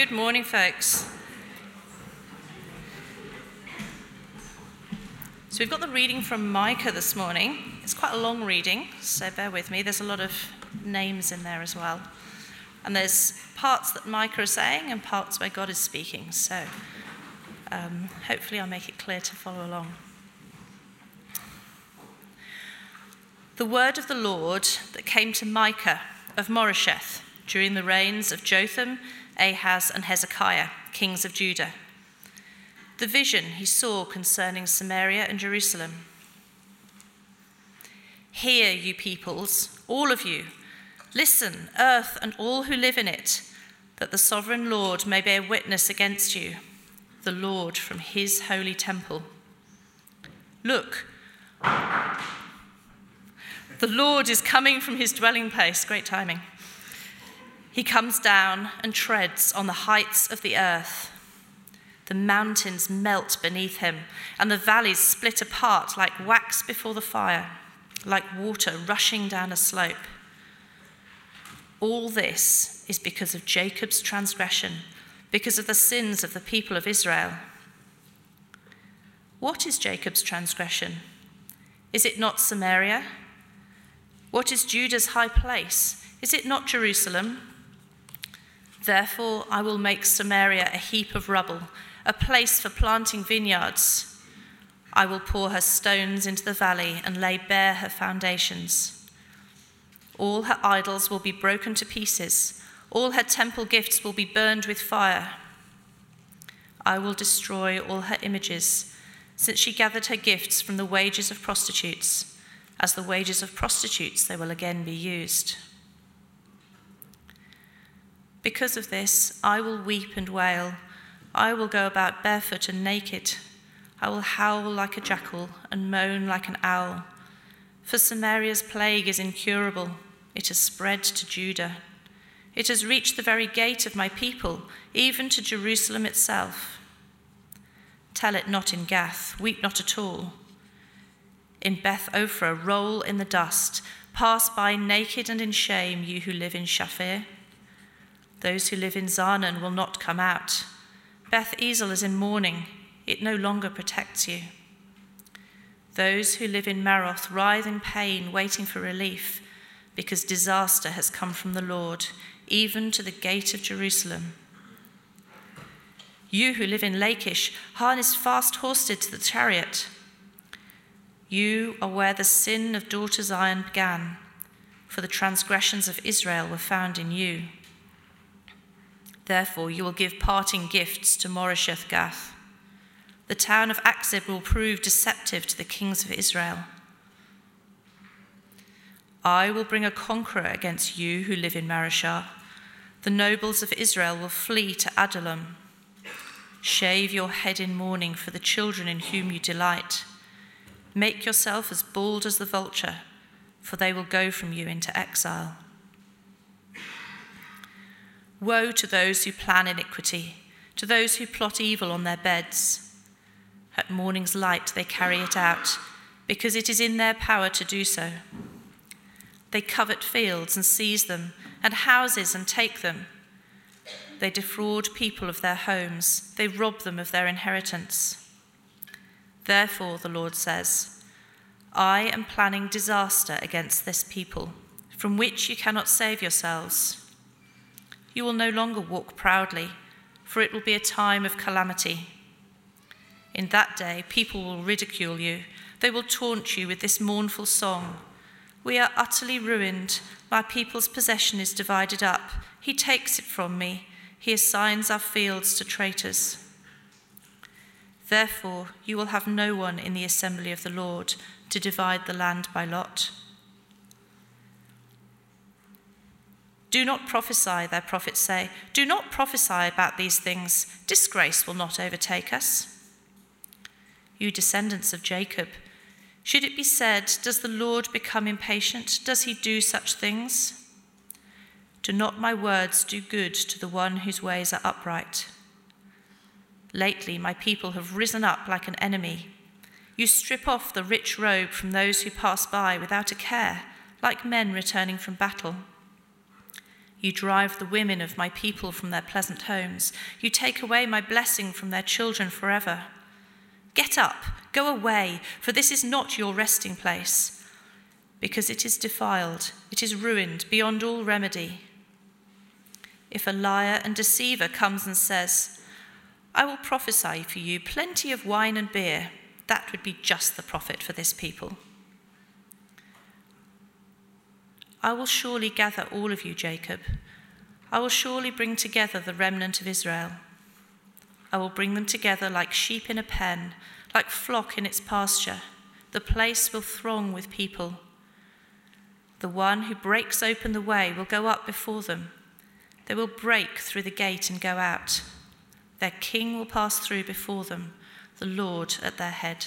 Good morning, folks. So, we've got the reading from Micah this morning. It's quite a long reading, so bear with me. There's a lot of names in there as well. And there's parts that Micah is saying and parts where God is speaking. So, um, hopefully, I'll make it clear to follow along. The word of the Lord that came to Micah of Moresheth during the reigns of Jotham, Ahaz, and Hezekiah, kings of Judah. The vision he saw concerning Samaria and Jerusalem. Hear, you peoples, all of you. Listen, earth and all who live in it, that the sovereign Lord may bear witness against you, the Lord from his holy temple. Look, the Lord is coming from his dwelling place. Great timing. He comes down and treads on the heights of the earth. The mountains melt beneath him, and the valleys split apart like wax before the fire, like water rushing down a slope. All this is because of Jacob's transgression, because of the sins of the people of Israel. What is Jacob's transgression? Is it not Samaria? What is Judah's high place? Is it not Jerusalem? Therefore, I will make Samaria a heap of rubble, a place for planting vineyards. I will pour her stones into the valley and lay bare her foundations. All her idols will be broken to pieces, all her temple gifts will be burned with fire. I will destroy all her images, since she gathered her gifts from the wages of prostitutes. As the wages of prostitutes, they will again be used. Because of this, I will weep and wail. I will go about barefoot and naked. I will howl like a jackal and moan like an owl. For Samaria's plague is incurable. It has spread to Judah. It has reached the very gate of my people, even to Jerusalem itself. Tell it not in Gath, weep not at all in Beth Ophrah, roll in the dust. Pass by naked and in shame, you who live in Shaphir. Those who live in Zaanan will not come out. Beth Ezel is in mourning, it no longer protects you. Those who live in Maroth writhe in pain, waiting for relief, because disaster has come from the Lord, even to the gate of Jerusalem. You who live in Lachish, harness fast horses to the chariot. You are where the sin of daughter Zion began, for the transgressions of Israel were found in you. Therefore, you will give parting gifts to Moresheth Gath. The town of Achzib will prove deceptive to the kings of Israel. I will bring a conqueror against you who live in Mareshah. The nobles of Israel will flee to Adullam. Shave your head in mourning for the children in whom you delight. Make yourself as bald as the vulture, for they will go from you into exile. Woe to those who plan iniquity, to those who plot evil on their beds. At morning's light they carry it out, because it is in their power to do so. They covet fields and seize them, and houses and take them. They defraud people of their homes, they rob them of their inheritance. Therefore, the Lord says, I am planning disaster against this people, from which you cannot save yourselves. You will no longer walk proudly, for it will be a time of calamity. In that day, people will ridicule you. They will taunt you with this mournful song We are utterly ruined. My people's possession is divided up. He takes it from me. He assigns our fields to traitors. Therefore, you will have no one in the assembly of the Lord to divide the land by lot. Do not prophesy, their prophets say. Do not prophesy about these things. Disgrace will not overtake us. You descendants of Jacob, should it be said, Does the Lord become impatient? Does he do such things? Do not my words do good to the one whose ways are upright? Lately, my people have risen up like an enemy. You strip off the rich robe from those who pass by without a care, like men returning from battle. You drive the women of my people from their pleasant homes. You take away my blessing from their children forever. Get up, go away, for this is not your resting place, because it is defiled, it is ruined beyond all remedy. If a liar and deceiver comes and says, I will prophesy for you plenty of wine and beer, that would be just the prophet for this people. I will surely gather all of you, Jacob. I will surely bring together the remnant of Israel. I will bring them together like sheep in a pen, like flock in its pasture. The place will throng with people. The one who breaks open the way will go up before them. They will break through the gate and go out. Their king will pass through before them, the Lord at their head.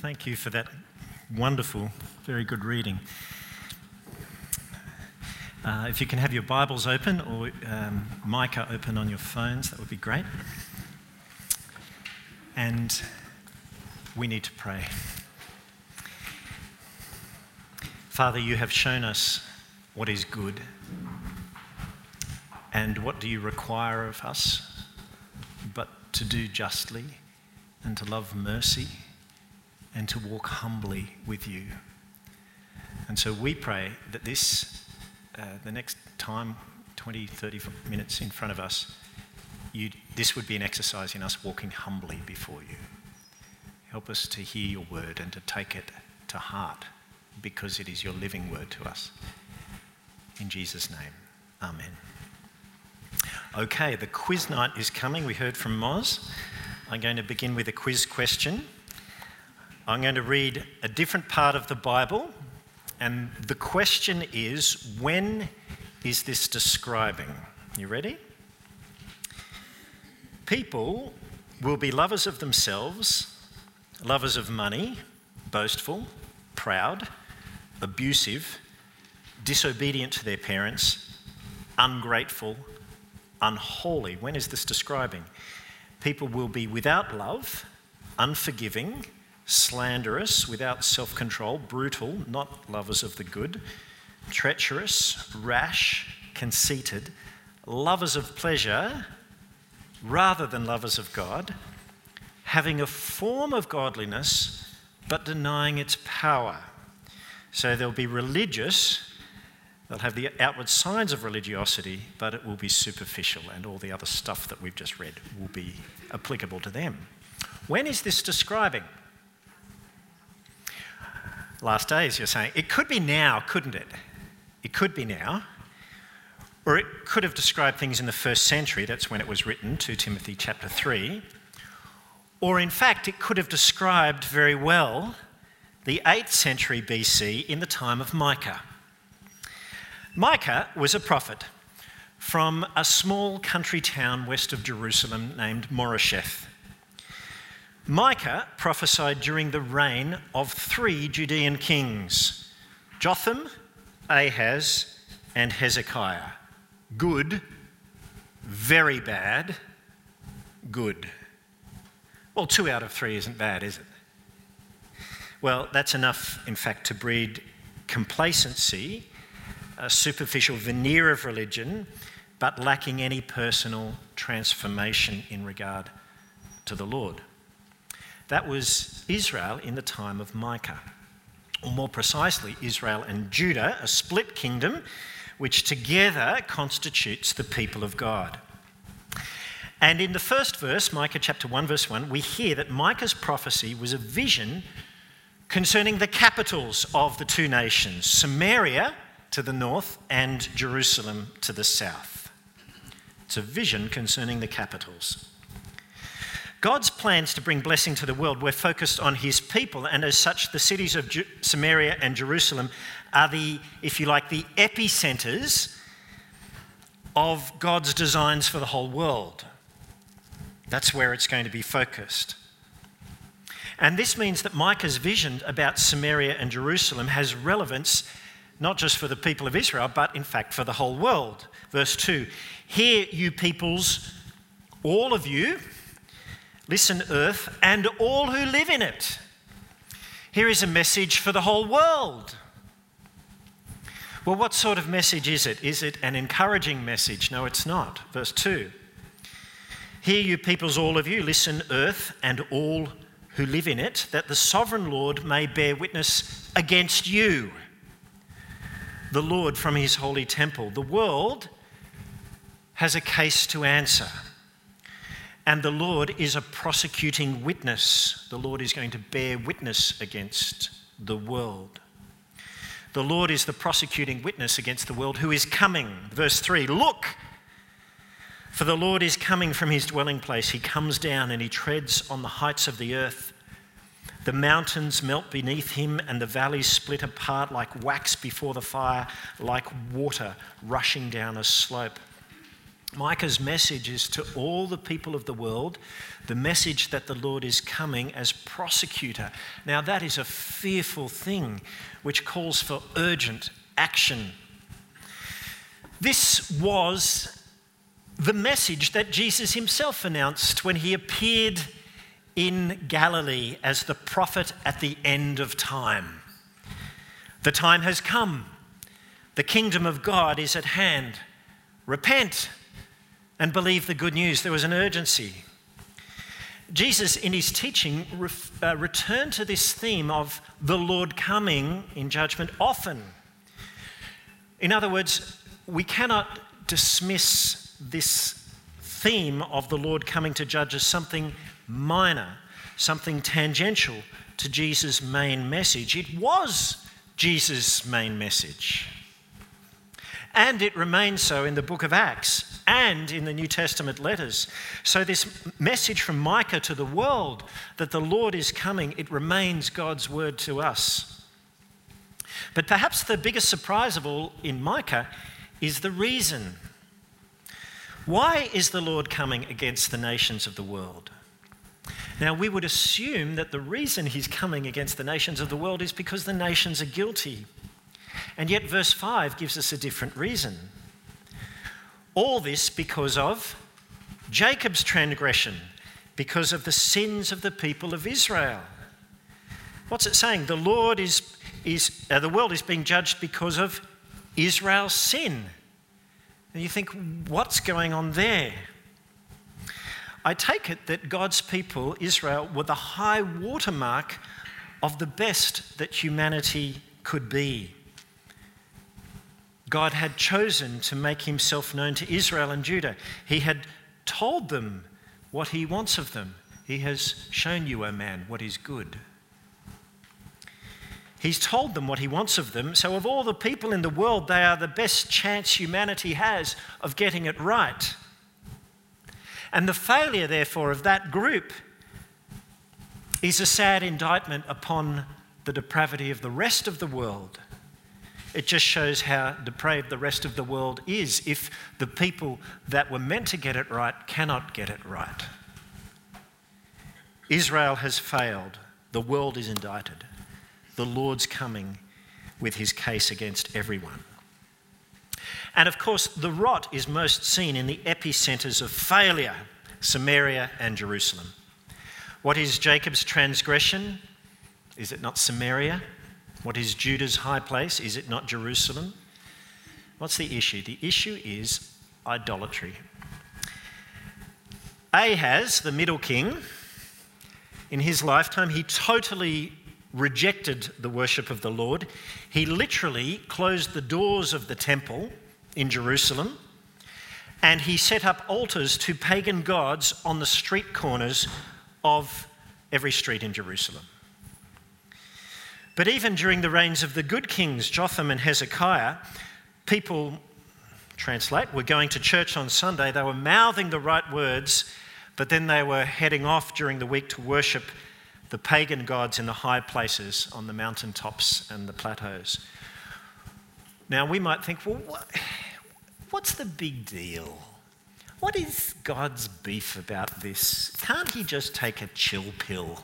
Thank you for that wonderful, very good reading. Uh, if you can have your Bibles open or um, Micah open on your phones, that would be great. And we need to pray. Father, you have shown us what is good. And what do you require of us? But to do justly and to love mercy and to walk humbly with you. And so we pray that this, uh, the next time, 20, 30 minutes in front of us, this would be an exercise in us walking humbly before you. Help us to hear your word and to take it to heart because it is your living word to us. In Jesus' name, amen. Okay, the quiz night is coming. We heard from Moz. I'm going to begin with a quiz question. I'm going to read a different part of the Bible, and the question is when is this describing? You ready? People will be lovers of themselves, lovers of money, boastful, proud, abusive, disobedient to their parents, ungrateful, unholy. When is this describing? People will be without love, unforgiving, slanderous, without self control, brutal, not lovers of the good, treacherous, rash, conceited, lovers of pleasure rather than lovers of God, having a form of godliness but denying its power. So they'll be religious, they'll have the outward signs of religiosity, but it will be superficial, and all the other stuff that we've just read will be applicable to them. When is this describing? Last days, you're saying, it could be now, couldn't it? It could be now. Or it could have described things in the first century, that's when it was written, 2 Timothy chapter 3. Or in fact, it could have described very well the 8th century BC in the time of Micah. Micah was a prophet from a small country town west of Jerusalem named Moresheth. Micah prophesied during the reign of three Judean kings Jotham, Ahaz, and Hezekiah. Good, very bad, good. Well, two out of three isn't bad, is it? Well, that's enough, in fact, to breed complacency, a superficial veneer of religion, but lacking any personal transformation in regard to the Lord. That was Israel in the time of Micah. Or more precisely, Israel and Judah, a split kingdom which together constitutes the people of God. And in the first verse, Micah chapter 1, verse 1, we hear that Micah's prophecy was a vision concerning the capitals of the two nations Samaria to the north and Jerusalem to the south. It's a vision concerning the capitals. God's plans to bring blessing to the world were focused on his people, and as such, the cities of Samaria and Jerusalem are the, if you like, the epicenters of God's designs for the whole world. That's where it's going to be focused. And this means that Micah's vision about Samaria and Jerusalem has relevance not just for the people of Israel, but in fact for the whole world. Verse 2 Hear, you peoples, all of you, Listen, earth, and all who live in it. Here is a message for the whole world. Well, what sort of message is it? Is it an encouraging message? No, it's not. Verse 2 Hear, you peoples, all of you, listen, earth, and all who live in it, that the sovereign Lord may bear witness against you. The Lord from his holy temple. The world has a case to answer. And the Lord is a prosecuting witness. The Lord is going to bear witness against the world. The Lord is the prosecuting witness against the world who is coming. Verse 3 Look, for the Lord is coming from his dwelling place. He comes down and he treads on the heights of the earth. The mountains melt beneath him, and the valleys split apart like wax before the fire, like water rushing down a slope. Micah's message is to all the people of the world the message that the Lord is coming as prosecutor. Now, that is a fearful thing which calls for urgent action. This was the message that Jesus himself announced when he appeared in Galilee as the prophet at the end of time. The time has come, the kingdom of God is at hand. Repent and believe the good news. There was an urgency. Jesus, in his teaching, uh, returned to this theme of the Lord coming in judgment often. In other words, we cannot dismiss this theme of the Lord coming to judge as something minor, something tangential to Jesus' main message. It was Jesus' main message. And it remains so in the book of Acts and in the New Testament letters. So, this message from Micah to the world that the Lord is coming, it remains God's word to us. But perhaps the biggest surprise of all in Micah is the reason. Why is the Lord coming against the nations of the world? Now, we would assume that the reason he's coming against the nations of the world is because the nations are guilty. And yet, verse 5 gives us a different reason. All this because of Jacob's transgression, because of the sins of the people of Israel. What's it saying? The Lord is, is uh, the world is being judged because of Israel's sin. And you think, what's going on there? I take it that God's people, Israel, were the high watermark of the best that humanity could be. God had chosen to make himself known to Israel and Judah. He had told them what he wants of them. He has shown you, O man, what is good. He's told them what he wants of them. So, of all the people in the world, they are the best chance humanity has of getting it right. And the failure, therefore, of that group is a sad indictment upon the depravity of the rest of the world. It just shows how depraved the rest of the world is if the people that were meant to get it right cannot get it right. Israel has failed. The world is indicted. The Lord's coming with his case against everyone. And of course, the rot is most seen in the epicenters of failure Samaria and Jerusalem. What is Jacob's transgression? Is it not Samaria? What is Judah's high place? Is it not Jerusalem? What's the issue? The issue is idolatry. Ahaz, the middle king, in his lifetime, he totally rejected the worship of the Lord. He literally closed the doors of the temple in Jerusalem and he set up altars to pagan gods on the street corners of every street in Jerusalem. But even during the reigns of the good kings, Jotham and Hezekiah, people, translate, were going to church on Sunday. They were mouthing the right words, but then they were heading off during the week to worship the pagan gods in the high places on the mountain tops and the plateaus. Now, we might think, well, what, what's the big deal? What is God's beef about this? Can't he just take a chill pill?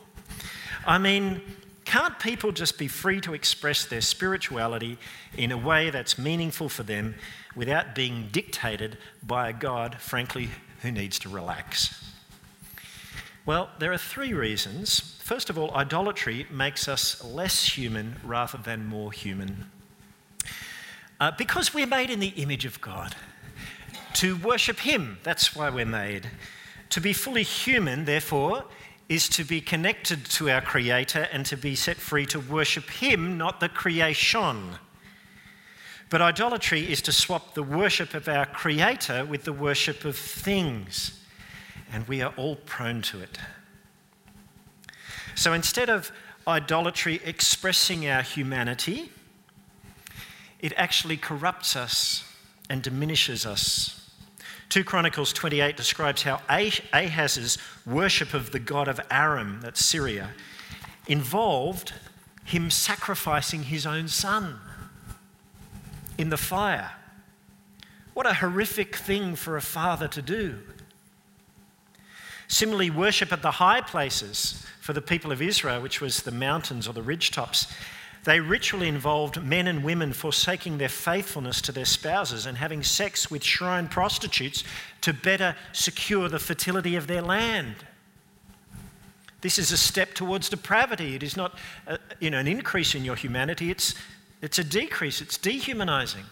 I mean, can't people just be free to express their spirituality in a way that's meaningful for them without being dictated by a God, frankly, who needs to relax? Well, there are three reasons First of all, idolatry makes us less human rather than more human. Uh, because we're made in the image of God. To worship Him, that's why we're made. To be fully human, therefore, is to be connected to our Creator and to be set free to worship Him, not the creation. But idolatry is to swap the worship of our Creator with the worship of things, and we are all prone to it. So instead of idolatry expressing our humanity, it actually corrupts us and diminishes us. 2 Chronicles 28 describes how Ahaz's worship of the god of Aram, that's Syria, involved him sacrificing his own son in the fire. What a horrific thing for a father to do. Similarly, worship at the high places for the people of Israel, which was the mountains or the ridgetops, they ritually involved men and women forsaking their faithfulness to their spouses and having sex with shrine prostitutes to better secure the fertility of their land. This is a step towards depravity. It is not a, you know, an increase in your humanity, it's, it's a decrease, it's dehumanizing.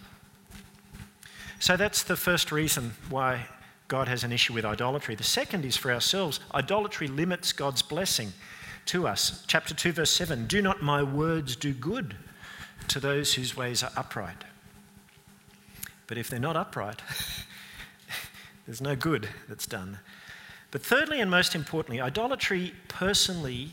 So that's the first reason why God has an issue with idolatry. The second is for ourselves idolatry limits God's blessing to us. Chapter 2, verse 7 Do not my words do good to those whose ways are upright? But if they're not upright, there's no good that's done. But thirdly, and most importantly, idolatry personally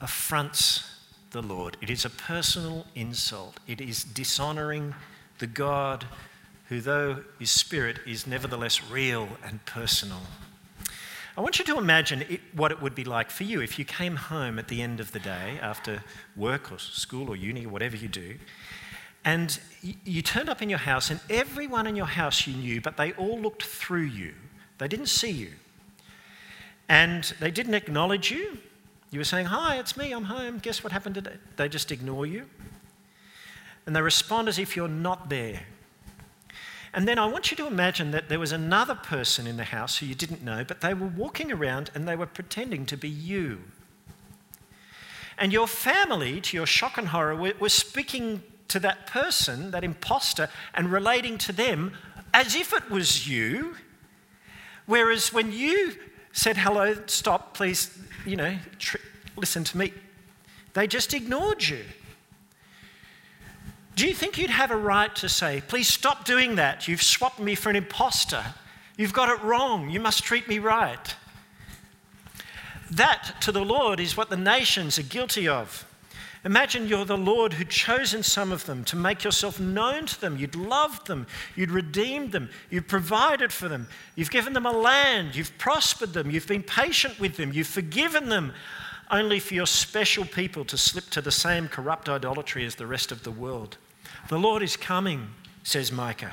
affronts the Lord. It is a personal insult, it is dishonoring the God who, though is spirit, is nevertheless real and personal. I want you to imagine it, what it would be like for you if you came home at the end of the day after work or school or uni or whatever you do, and you, you turned up in your house and everyone in your house you knew, but they all looked through you. They didn't see you. And they didn't acknowledge you. You were saying, Hi, it's me, I'm home. Guess what happened today? They just ignore you. And they respond as if you're not there. And then I want you to imagine that there was another person in the house who you didn't know, but they were walking around and they were pretending to be you. And your family, to your shock and horror, were, speaking to that person, that imposter, and relating to them as if it was you. Whereas when you said, hello, stop, please, you know, tr- listen to me, they just ignored you. Do you think you'd have a right to say, please stop doing that? You've swapped me for an impostor. You've got it wrong. You must treat me right. That to the Lord is what the nations are guilty of. Imagine you're the Lord who'd chosen some of them to make yourself known to them. You'd loved them. You'd redeemed them. You've provided for them. You've given them a land. You've prospered them. You've been patient with them. You've forgiven them, only for your special people to slip to the same corrupt idolatry as the rest of the world. The Lord is coming, says Micah.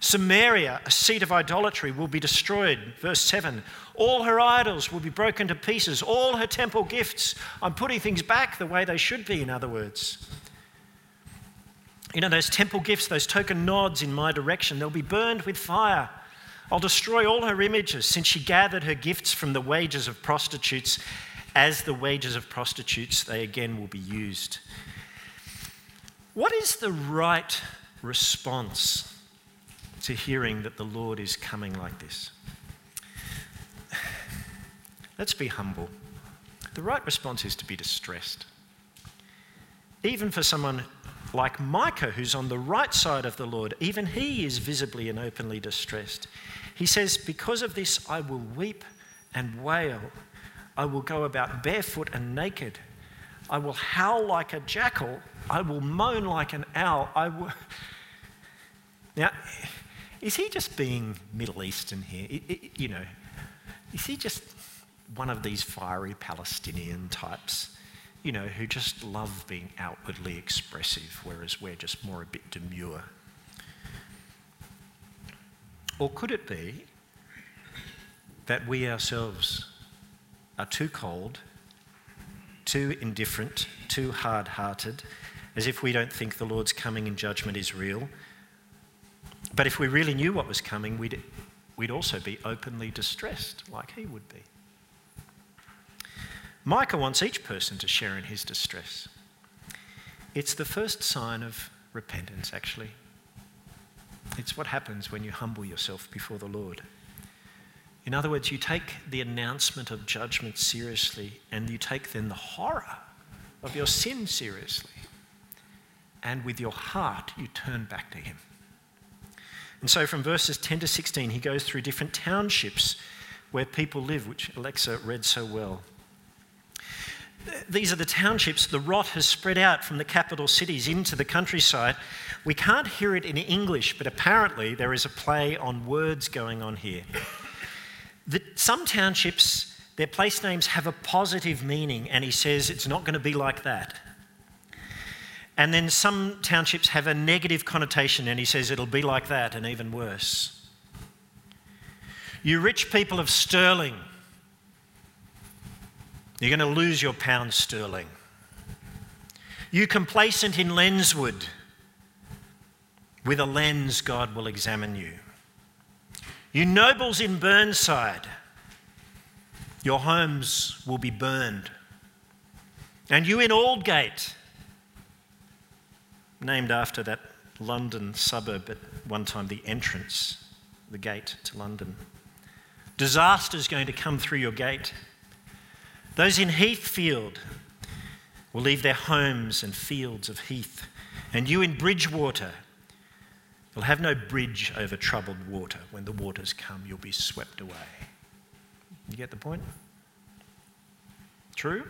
Samaria, a seat of idolatry, will be destroyed. Verse 7 All her idols will be broken to pieces, all her temple gifts. I'm putting things back the way they should be, in other words. You know, those temple gifts, those token nods in my direction, they'll be burned with fire. I'll destroy all her images since she gathered her gifts from the wages of prostitutes. As the wages of prostitutes, they again will be used. What is the right response to hearing that the Lord is coming like this? Let's be humble. The right response is to be distressed. Even for someone like Micah, who's on the right side of the Lord, even he is visibly and openly distressed. He says, Because of this, I will weep and wail. I will go about barefoot and naked. I will howl like a jackal I will moan like an owl. I will. Now, is he just being Middle Eastern here? It, it, you know, is he just one of these fiery Palestinian types, you know, who just love being outwardly expressive, whereas we're just more a bit demure? Or could it be that we ourselves are too cold, too indifferent, too hard hearted, as if we don't think the Lord's coming in judgment is real. But if we really knew what was coming, we'd, we'd also be openly distressed, like he would be. Micah wants each person to share in his distress. It's the first sign of repentance, actually. It's what happens when you humble yourself before the Lord. In other words, you take the announcement of judgment seriously and you take then the horror of your sin seriously. And with your heart, you turn back to Him. And so from verses 10 to 16, he goes through different townships where people live, which Alexa read so well. These are the townships. The rot has spread out from the capital cities into the countryside. We can't hear it in English, but apparently there is a play on words going on here. The, some townships, their place names have a positive meaning, and he says it's not going to be like that. And then some townships have a negative connotation, and he says it'll be like that and even worse. You rich people of Stirling, you're going to lose your pound sterling. You complacent in Lenswood, with a lens, God will examine you. You nobles in Burnside, your homes will be burned. And you in Aldgate, named after that London suburb at one time, the entrance, the gate to London. Disaster is going to come through your gate. Those in Heathfield will leave their homes and fields of heath. And you in Bridgewater, you'll have no bridge over troubled water. When the waters come, you'll be swept away. You get the point? True?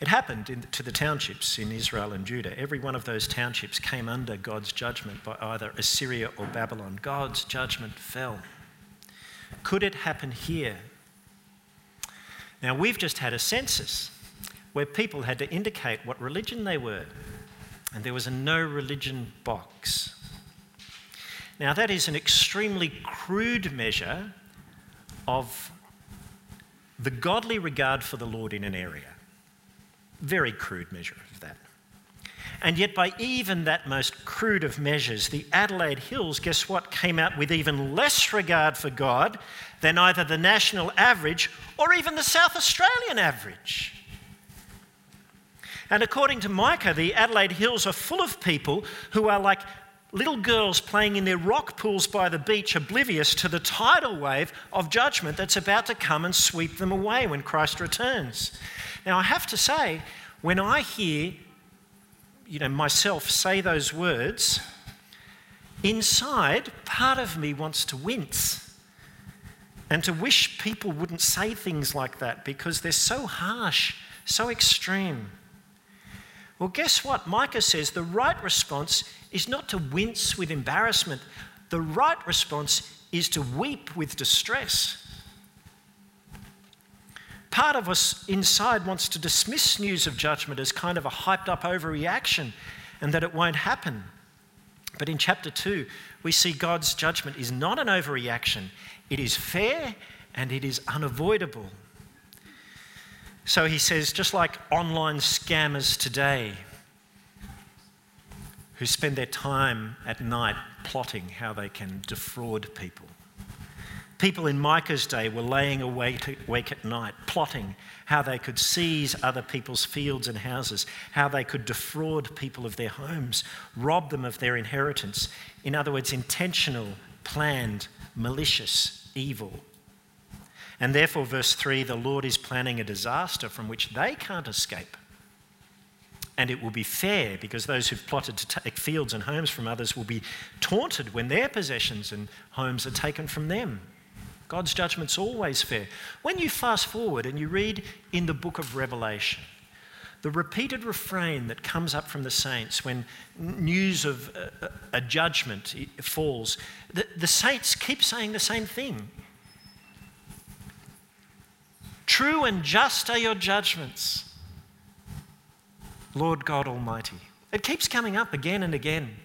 It happened in, to the townships in Israel and Judah. Every one of those townships came under God's judgment by either Assyria or Babylon. God's judgment fell. Could it happen here? Now, we've just had a census where people had to indicate what religion they were, and there was a no religion box. Now, that is an extremely crude measure of the godly regard for the Lord in an area. Very crude measure of that. And yet, by even that most crude of measures, the Adelaide Hills, guess what, came out with even less regard for God than either the national average or even the South Australian average. And according to Micah, the Adelaide Hills are full of people who are like little girls playing in their rock pools by the beach, oblivious to the tidal wave of judgment that's about to come and sweep them away when Christ returns. Now, I have to say, when I hear you know, myself say those words, inside, part of me wants to wince and to wish people wouldn't say things like that because they're so harsh, so extreme. Well, guess what? Micah says the right response is not to wince with embarrassment, the right response is to weep with distress. Part of us inside wants to dismiss news of judgment as kind of a hyped up overreaction and that it won't happen. But in chapter 2, we see God's judgment is not an overreaction, it is fair and it is unavoidable. So he says, just like online scammers today who spend their time at night plotting how they can defraud people, People in Micah's day were laying awake at night, plotting how they could seize other people's fields and houses, how they could defraud people of their homes, rob them of their inheritance. In other words, intentional, planned, malicious evil. And therefore, verse 3 the Lord is planning a disaster from which they can't escape. And it will be fair because those who've plotted to take fields and homes from others will be taunted when their possessions and homes are taken from them. God's judgment's always fair. When you fast forward and you read in the book of Revelation, the repeated refrain that comes up from the saints when news of a, a judgment falls, the, the saints keep saying the same thing. True and just are your judgments, Lord God Almighty. It keeps coming up again and again.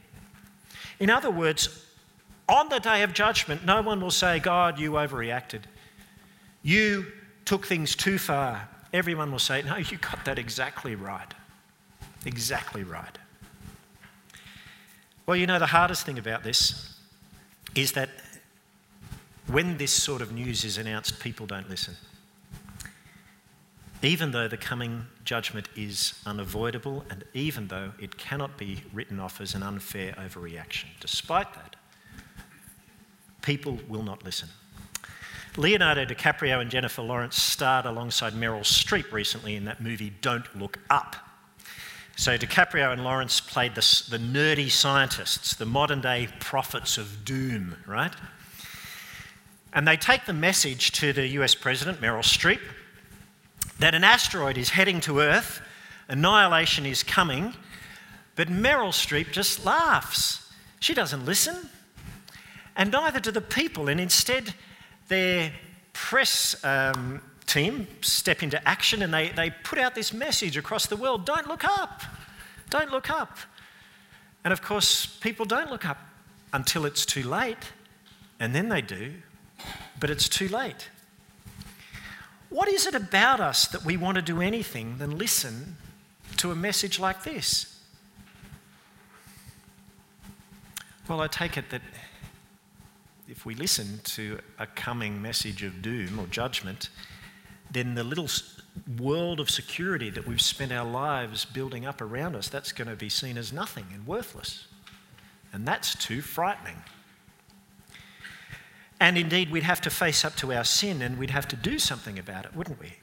In other words, on the day of judgment, no one will say, God, you overreacted. You took things too far. Everyone will say, No, you got that exactly right. Exactly right. Well, you know, the hardest thing about this is that when this sort of news is announced, people don't listen. Even though the coming judgment is unavoidable and even though it cannot be written off as an unfair overreaction. Despite that, people will not listen. Leonardo DiCaprio and Jennifer Lawrence starred alongside Meryl Streep recently in that movie Don't Look Up. So DiCaprio and Lawrence played the, the nerdy scientists, the modern day prophets of doom, right? And they take the message to the US President, Meryl Streep, that an asteroid is heading to Earth, annihilation is coming, but Meryl Streep just laughs. She doesn't listen, and neither do the people, and instead, their press um, team step into action and they, they put out this message across the world don't look up, don't look up. And of course, people don't look up until it's too late, and then they do, but it's too late. What is it about us that we want to do anything than listen to a message like this? Well, I take it that if we listen to a coming message of doom or judgment, then the little world of security that we've spent our lives building up around us, that's going to be seen as nothing and worthless. And that's too frightening. And indeed, we'd have to face up to our sin and we'd have to do something about it, wouldn't we?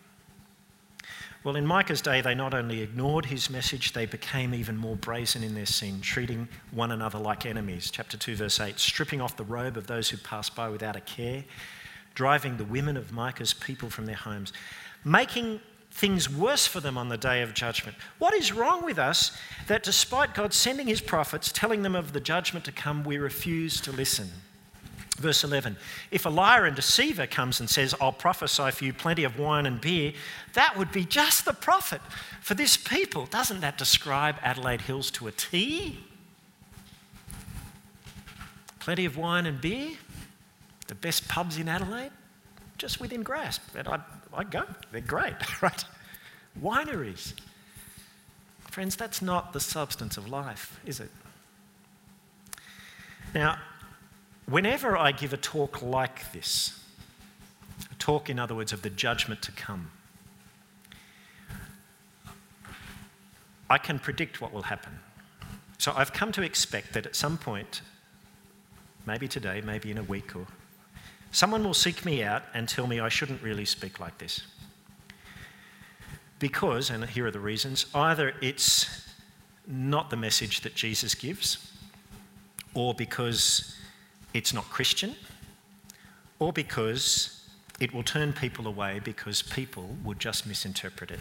Well, in Micah's day, they not only ignored his message, they became even more brazen in their sin, treating one another like enemies. Chapter 2, verse 8 stripping off the robe of those who passed by without a care, driving the women of Micah's people from their homes, making things worse for them on the day of judgment. What is wrong with us that despite God sending his prophets, telling them of the judgment to come, we refuse to listen? Verse 11 If a liar and deceiver comes and says, I'll prophesy for you plenty of wine and beer, that would be just the prophet for this people. Doesn't that describe Adelaide Hills to a T? Plenty of wine and beer, the best pubs in Adelaide, just within grasp. And I, I go, they're great, right? Wineries. Friends, that's not the substance of life, is it? Now, Whenever I give a talk like this, a talk, in other words, of the judgment to come, I can predict what will happen. So I've come to expect that at some point, maybe today, maybe in a week or someone will seek me out and tell me I shouldn't really speak like this. Because, and here are the reasons, either it's not the message that Jesus gives, or because it's not Christian, or because it will turn people away because people would just misinterpret it.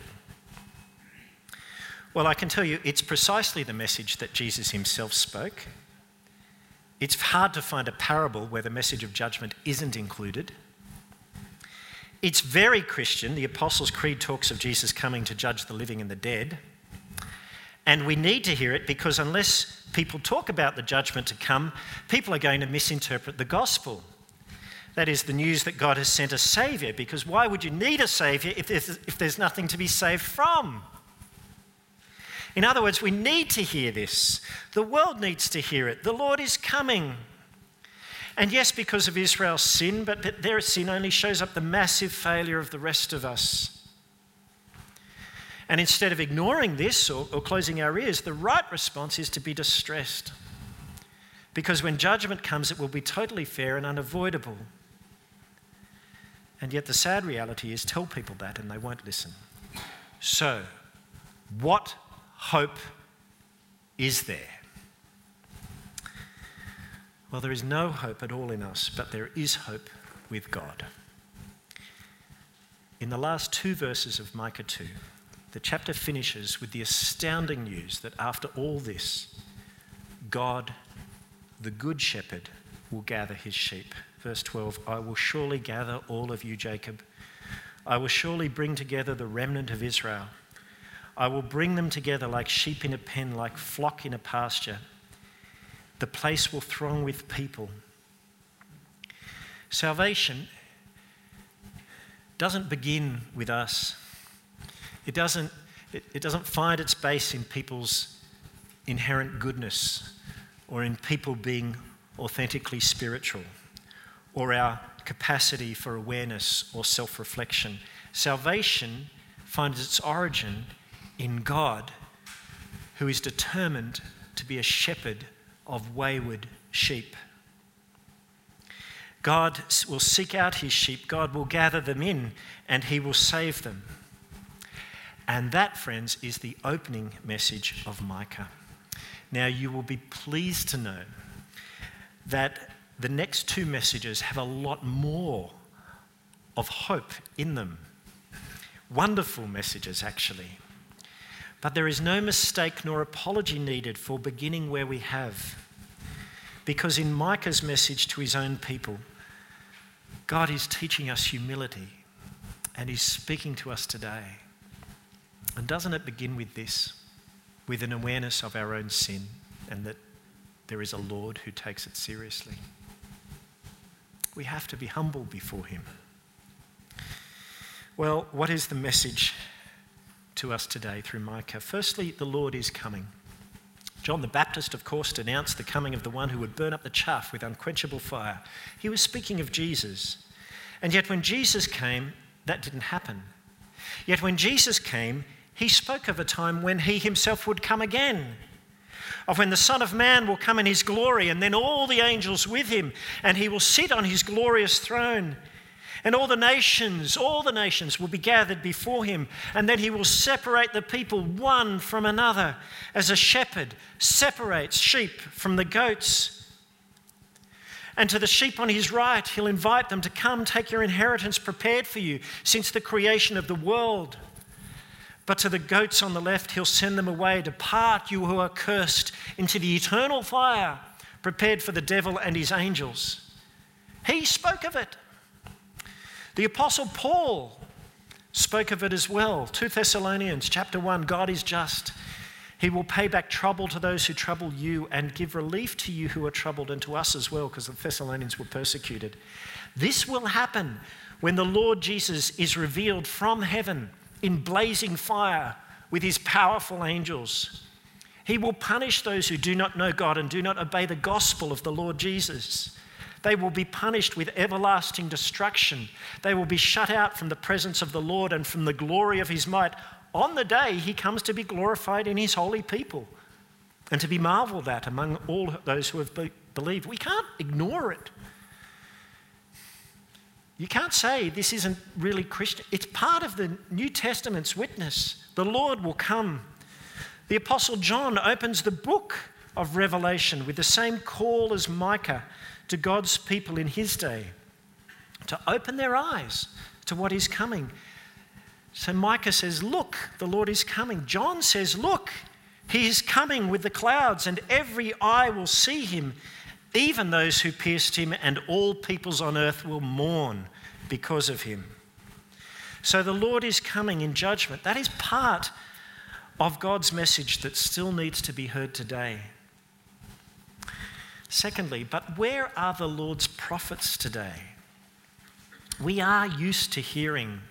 Well, I can tell you it's precisely the message that Jesus himself spoke. It's hard to find a parable where the message of judgment isn't included. It's very Christian. The Apostles' Creed talks of Jesus coming to judge the living and the dead. And we need to hear it because unless people talk about the judgment to come, people are going to misinterpret the gospel. That is the news that God has sent a Saviour, because why would you need a Saviour if there's, if there's nothing to be saved from? In other words, we need to hear this. The world needs to hear it. The Lord is coming. And yes, because of Israel's sin, but their sin only shows up the massive failure of the rest of us. And instead of ignoring this or, or closing our ears, the right response is to be distressed. Because when judgment comes, it will be totally fair and unavoidable. And yet, the sad reality is tell people that and they won't listen. So, what hope is there? Well, there is no hope at all in us, but there is hope with God. In the last two verses of Micah 2, the chapter finishes with the astounding news that after all this, God, the Good Shepherd, will gather his sheep. Verse 12 I will surely gather all of you, Jacob. I will surely bring together the remnant of Israel. I will bring them together like sheep in a pen, like flock in a pasture. The place will throng with people. Salvation doesn't begin with us. It doesn't, it, it doesn't find its base in people's inherent goodness or in people being authentically spiritual or our capacity for awareness or self reflection. Salvation finds its origin in God, who is determined to be a shepherd of wayward sheep. God will seek out his sheep, God will gather them in, and he will save them. And that, friends, is the opening message of Micah. Now, you will be pleased to know that the next two messages have a lot more of hope in them. Wonderful messages, actually. But there is no mistake nor apology needed for beginning where we have. Because in Micah's message to his own people, God is teaching us humility and He's speaking to us today. And doesn't it begin with this? With an awareness of our own sin and that there is a Lord who takes it seriously. We have to be humble before Him. Well, what is the message to us today through Micah? Firstly, the Lord is coming. John the Baptist, of course, denounced the coming of the one who would burn up the chaff with unquenchable fire. He was speaking of Jesus. And yet, when Jesus came, that didn't happen. Yet, when Jesus came, he spoke of a time when he himself would come again of when the Son of Man will come in his glory, and then all the angels with him, and he will sit on his glorious throne. And all the nations, all the nations will be gathered before him, and then he will separate the people one from another, as a shepherd separates sheep from the goats. And to the sheep on his right, he'll invite them to come take your inheritance prepared for you since the creation of the world. But to the goats on the left, he'll send them away. Depart, you who are cursed, into the eternal fire prepared for the devil and his angels. He spoke of it. The Apostle Paul spoke of it as well. 2 Thessalonians chapter 1 God is just. He will pay back trouble to those who trouble you and give relief to you who are troubled and to us as well, because the Thessalonians were persecuted. This will happen when the Lord Jesus is revealed from heaven in blazing fire with his powerful angels. He will punish those who do not know God and do not obey the gospel of the Lord Jesus. They will be punished with everlasting destruction. They will be shut out from the presence of the Lord and from the glory of his might on the day he comes to be glorified in his holy people and to be marveled at among all those who have believed. We can't ignore it. You can't say this isn't really Christian. It's part of the New Testament's witness. The Lord will come. The Apostle John opens the book of Revelation with the same call as Micah to God's people in his day to open their eyes to what is coming. So Micah says, Look, the Lord is coming. John says, Look, he is coming with the clouds, and every eye will see him even those who pierced him, and all peoples on earth will mourn because of him. So the Lord is coming in judgment. That is part of God's message that still needs to be heard today. Secondly, but where are the Lord's prophets today? We are used to hearing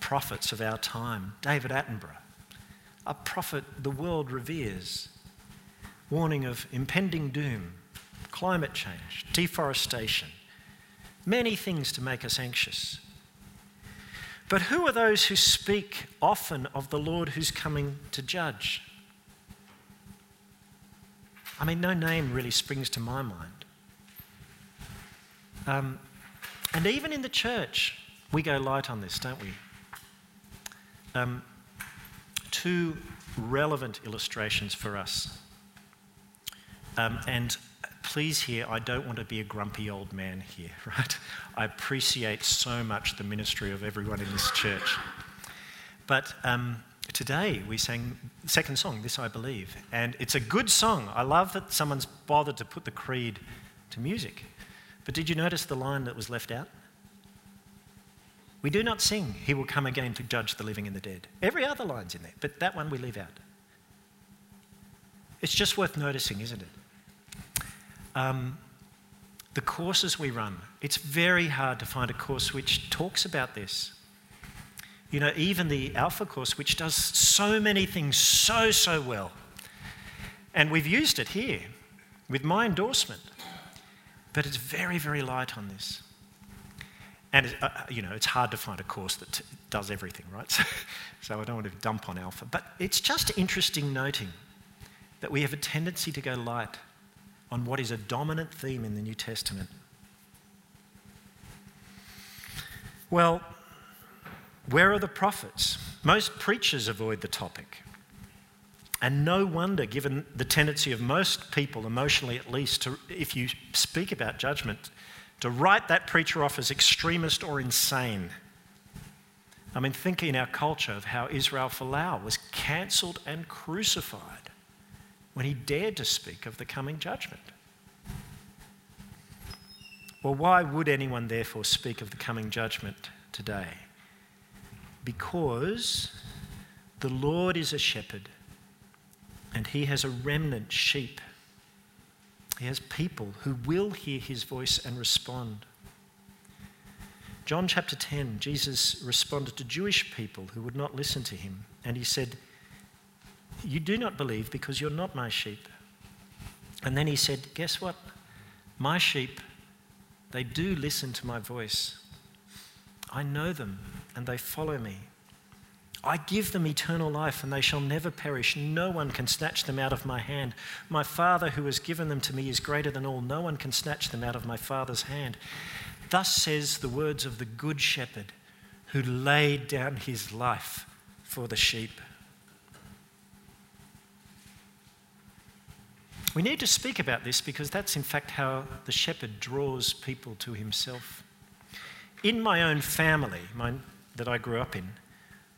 prophets of our time. David Attenborough, a prophet the world reveres warning of impending doom, climate change, deforestation, many things to make us anxious. But who are those who speak often of the Lord who's coming to judge? I mean, no name really springs to my mind. Um, and even in the church, we go light on this, don't we? Um, two relevant illustrations for us um, and please hear, I don't want to be a grumpy old man here, right? I appreciate so much the ministry of everyone in this church. But um, today we sang second song, This I Believe, and it's a good song. I love that someone's bothered to put the creed to music. But did you notice the line that was left out? We do not sing, He will come again to judge the living and the dead. Every other line's in there, but that one we leave out. It's just worth noticing, isn't it? Um, the courses we run, it's very hard to find a course which talks about this. You know, even the Alpha course, which does so many things so, so well. And we've used it here with my endorsement. But it's very, very light on this. And, uh, you know, it's hard to find a course that t- does everything, right? So, so I don't want to dump on Alpha. But it's just interesting noting that we have a tendency to go light on what is a dominant theme in the New Testament. Well, where are the prophets? Most preachers avoid the topic. And no wonder, given the tendency of most people, emotionally at least, to, if you speak about judgment, to write that preacher off as extremist or insane. I mean, think in our culture of how Israel Folau was cancelled and crucified when he dared to speak of the coming judgment. Well, why would anyone therefore speak of the coming judgment today? Because the Lord is a shepherd and he has a remnant sheep. He has people who will hear his voice and respond. John chapter 10, Jesus responded to Jewish people who would not listen to him, and he said, You do not believe because you're not my sheep. And then he said, Guess what? My sheep they do listen to my voice. I know them and they follow me. I give them eternal life and they shall never perish. No one can snatch them out of my hand. My Father who has given them to me is greater than all. No one can snatch them out of my Father's hand. Thus says the words of the Good Shepherd who laid down his life for the sheep. We need to speak about this because that's in fact how the shepherd draws people to himself. In my own family that I grew up in,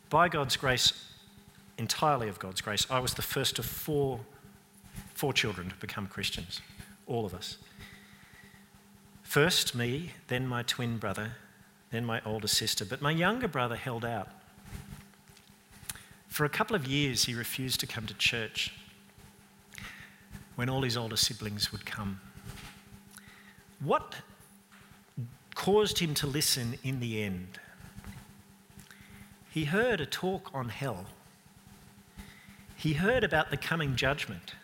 by God's grace, entirely of God's grace, I was the first of four, four children to become Christians, all of us. First me, then my twin brother, then my older sister, but my younger brother held out. For a couple of years, he refused to come to church when all his older siblings would come. What caused him to listen in the end? He heard a talk on hell. He heard about the coming judgment.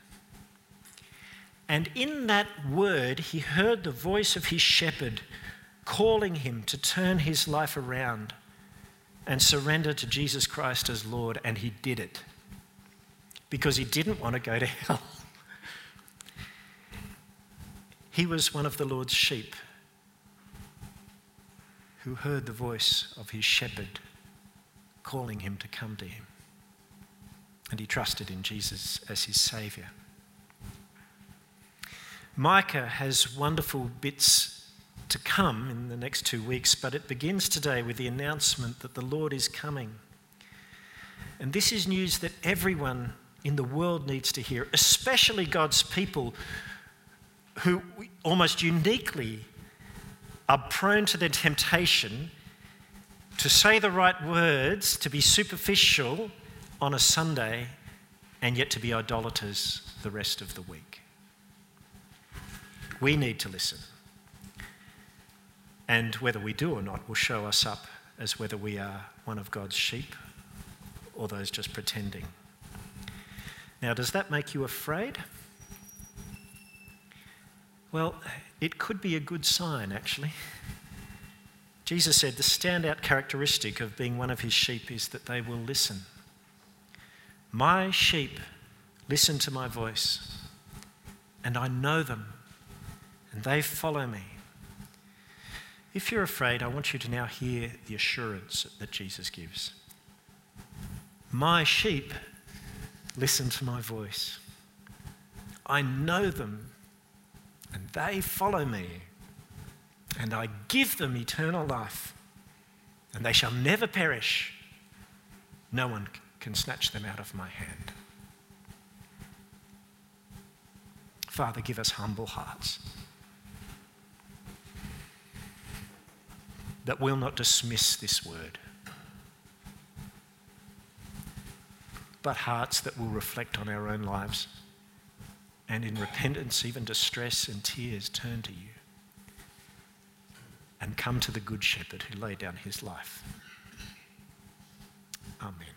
And in that word, he heard the voice of his shepherd calling him to turn his life around and surrender to Jesus Christ as Lord, and he did it because he didn't want to go to hell. He was one of the Lord's sheep who heard the voice of his shepherd calling him to come to him. And he trusted in Jesus as his Saviour. Micah has wonderful bits to come in the next two weeks, but it begins today with the announcement that the Lord is coming. And this is news that everyone in the world needs to hear, especially God's people who almost uniquely are prone to the temptation to say the right words, to be superficial on a Sunday, and yet to be idolaters the rest of the week. We need to listen. And whether we do or not will show us up as whether we are one of God's sheep or those just pretending. Now, does that make you afraid? Well, it could be a good sign, actually. Jesus said the standout characteristic of being one of his sheep is that they will listen. My sheep listen to my voice, and I know them, and they follow me. If you're afraid, I want you to now hear the assurance that Jesus gives. My sheep listen to my voice. I know them and they follow me, and I give them eternal life, and they shall never perish. No one can snatch them out of my hand. Father, give us humble hearts that will not dismiss this word, but hearts that will reflect on our own lives and in repentance, even distress and tears, turn to you and come to the Good Shepherd who laid down his life. Amen.